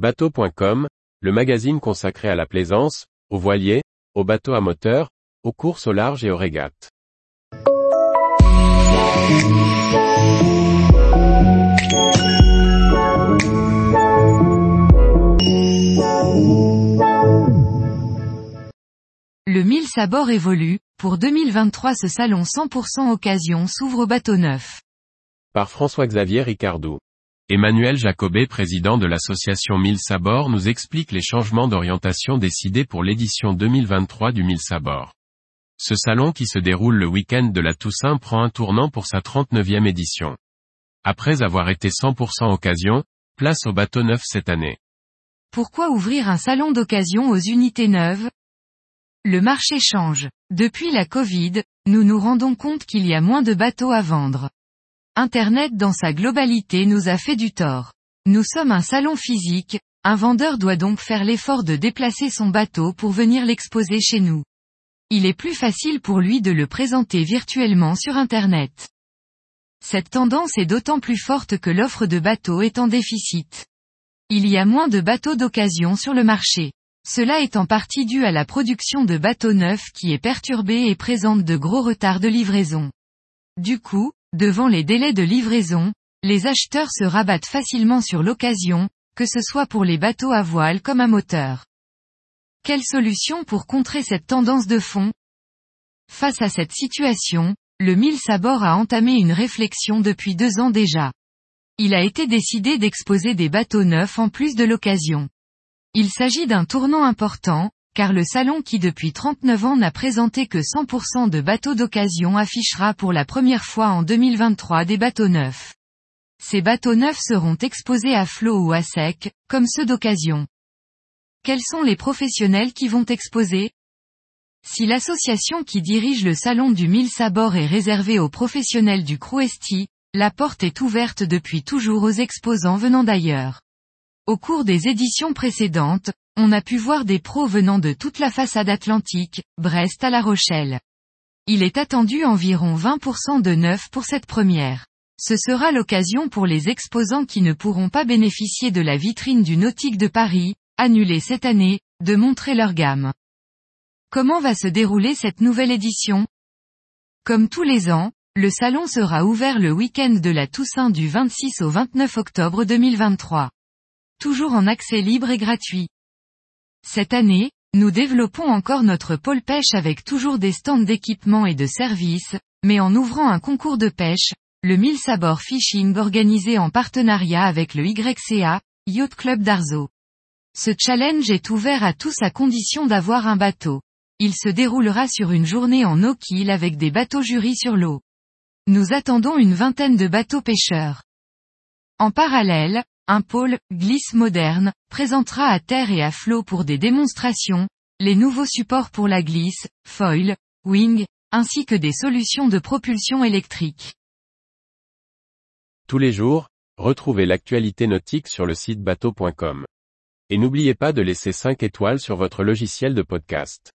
Bateau.com, le magazine consacré à la plaisance, aux voiliers, aux bateaux à moteur, aux courses au large et aux régates. Le 1000 sabords évolue, pour 2023 ce salon 100% occasion s'ouvre au bateau neuf. Par François-Xavier Ricardou. Emmanuel Jacobet président de l'association 1000 sabords nous explique les changements d'orientation décidés pour l'édition 2023 du 1000 sabords. Ce salon qui se déroule le week-end de la Toussaint prend un tournant pour sa 39e édition. Après avoir été 100% occasion, place au bateau neuf cette année. Pourquoi ouvrir un salon d'occasion aux unités neuves? Le marché change. Depuis la Covid, nous nous rendons compte qu'il y a moins de bateaux à vendre. Internet dans sa globalité nous a fait du tort. Nous sommes un salon physique, un vendeur doit donc faire l'effort de déplacer son bateau pour venir l'exposer chez nous. Il est plus facile pour lui de le présenter virtuellement sur Internet. Cette tendance est d'autant plus forte que l'offre de bateaux est en déficit. Il y a moins de bateaux d'occasion sur le marché. Cela est en partie dû à la production de bateaux neufs qui est perturbée et présente de gros retards de livraison. Du coup, devant les délais de livraison, les acheteurs se rabattent facilement sur l'occasion, que ce soit pour les bateaux à voile comme à moteur. Quelle solution pour contrer cette tendance de fond? Face à cette situation, le Mille Sabord a entamé une réflexion depuis deux ans déjà. Il a été décidé d'exposer des bateaux neufs en plus de l'occasion. Il s'agit d'un tournant important, car le salon qui depuis 39 ans n'a présenté que 100% de bateaux d'occasion affichera pour la première fois en 2023 des bateaux neufs. Ces bateaux neufs seront exposés à flot ou à sec, comme ceux d'occasion. Quels sont les professionnels qui vont exposer? Si l'association qui dirige le salon du mille sabords est réservée aux professionnels du Crouesti, la porte est ouverte depuis toujours aux exposants venant d'ailleurs. Au cours des éditions précédentes, on a pu voir des pros venant de toute la façade atlantique, Brest à La Rochelle. Il est attendu environ 20% de neuf pour cette première. Ce sera l'occasion pour les exposants qui ne pourront pas bénéficier de la vitrine du Nautique de Paris, annulée cette année, de montrer leur gamme. Comment va se dérouler cette nouvelle édition? Comme tous les ans, le salon sera ouvert le week-end de la Toussaint du 26 au 29 octobre 2023. Toujours en accès libre et gratuit. Cette année, nous développons encore notre pôle pêche avec toujours des stands d'équipement et de services, mais en ouvrant un concours de pêche, le 1000 Sabor Fishing organisé en partenariat avec le YCA, Yacht Club d'Arzo. Ce challenge est ouvert à tous à condition d'avoir un bateau. Il se déroulera sur une journée en eau kill avec des bateaux jurys sur l'eau. Nous attendons une vingtaine de bateaux pêcheurs. En parallèle, un pôle, glisse moderne, présentera à terre et à flot pour des démonstrations, les nouveaux supports pour la glisse, foil, wing, ainsi que des solutions de propulsion électrique. Tous les jours, retrouvez l'actualité nautique sur le site bateau.com. Et n'oubliez pas de laisser 5 étoiles sur votre logiciel de podcast.